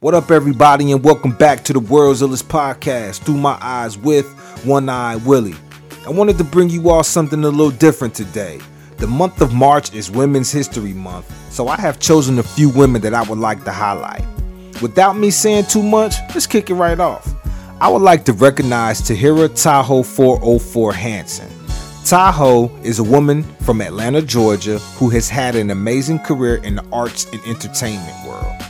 What up, everybody, and welcome back to the World's Illest Podcast, Through My Eyes with One Eye Willie. I wanted to bring you all something a little different today. The month of March is Women's History Month, so I have chosen a few women that I would like to highlight. Without me saying too much, let's kick it right off. I would like to recognize Taheera Tahoe 404 Hansen. Tahoe is a woman from Atlanta, Georgia, who has had an amazing career in the arts and entertainment world.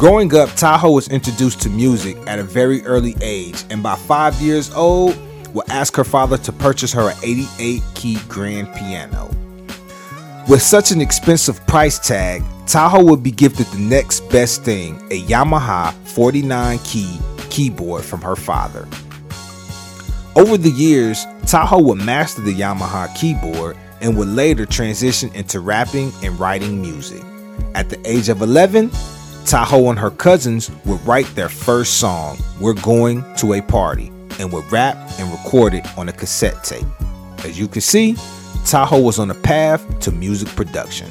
Growing up, Tahoe was introduced to music at a very early age, and by five years old, would ask her father to purchase her an 88 key grand piano. With such an expensive price tag, Tahoe would be gifted the next best thing a Yamaha 49 key keyboard from her father. Over the years, Tahoe would master the Yamaha keyboard and would later transition into rapping and writing music. At the age of 11, Tahoe and her cousins would write their first song, We're Going to a Party, and would rap and record it on a cassette tape. As you can see, Tahoe was on a path to music production.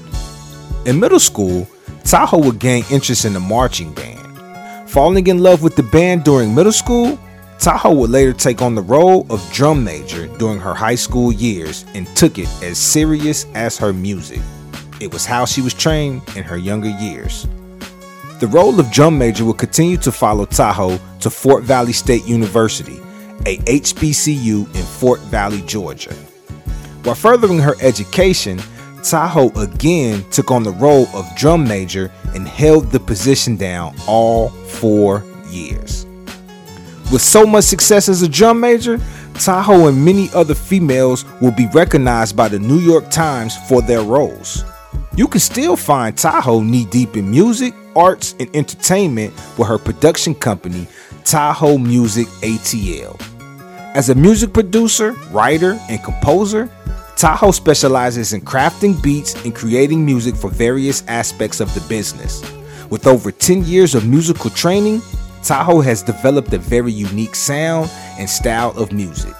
In middle school, Tahoe would gain interest in the marching band. Falling in love with the band during middle school, Tahoe would later take on the role of drum major during her high school years and took it as serious as her music. It was how she was trained in her younger years. The role of drum major will continue to follow Tahoe to Fort Valley State University, a HBCU in Fort Valley, Georgia. While furthering her education, Tahoe again took on the role of drum major and held the position down all four years. With so much success as a drum major, Tahoe and many other females will be recognized by the New York Times for their roles. You can still find Tahoe knee deep in music, arts, and entertainment with her production company, Tahoe Music ATL. As a music producer, writer, and composer, Tahoe specializes in crafting beats and creating music for various aspects of the business. With over 10 years of musical training, Tahoe has developed a very unique sound and style of music.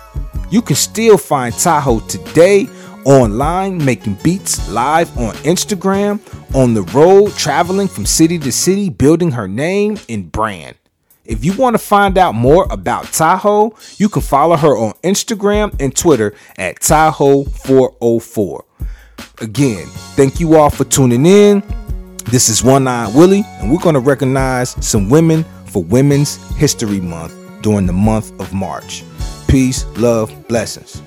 You can still find Tahoe today online, making beats live on Instagram, on the road, traveling from city to city, building her name and brand. If you want to find out more about Tahoe, you can follow her on Instagram and Twitter at Tahoe404. Again, thank you all for tuning in. This is One Eye Willie, and we're going to recognize some women for Women's History Month during the month of March. Peace, love, blessings.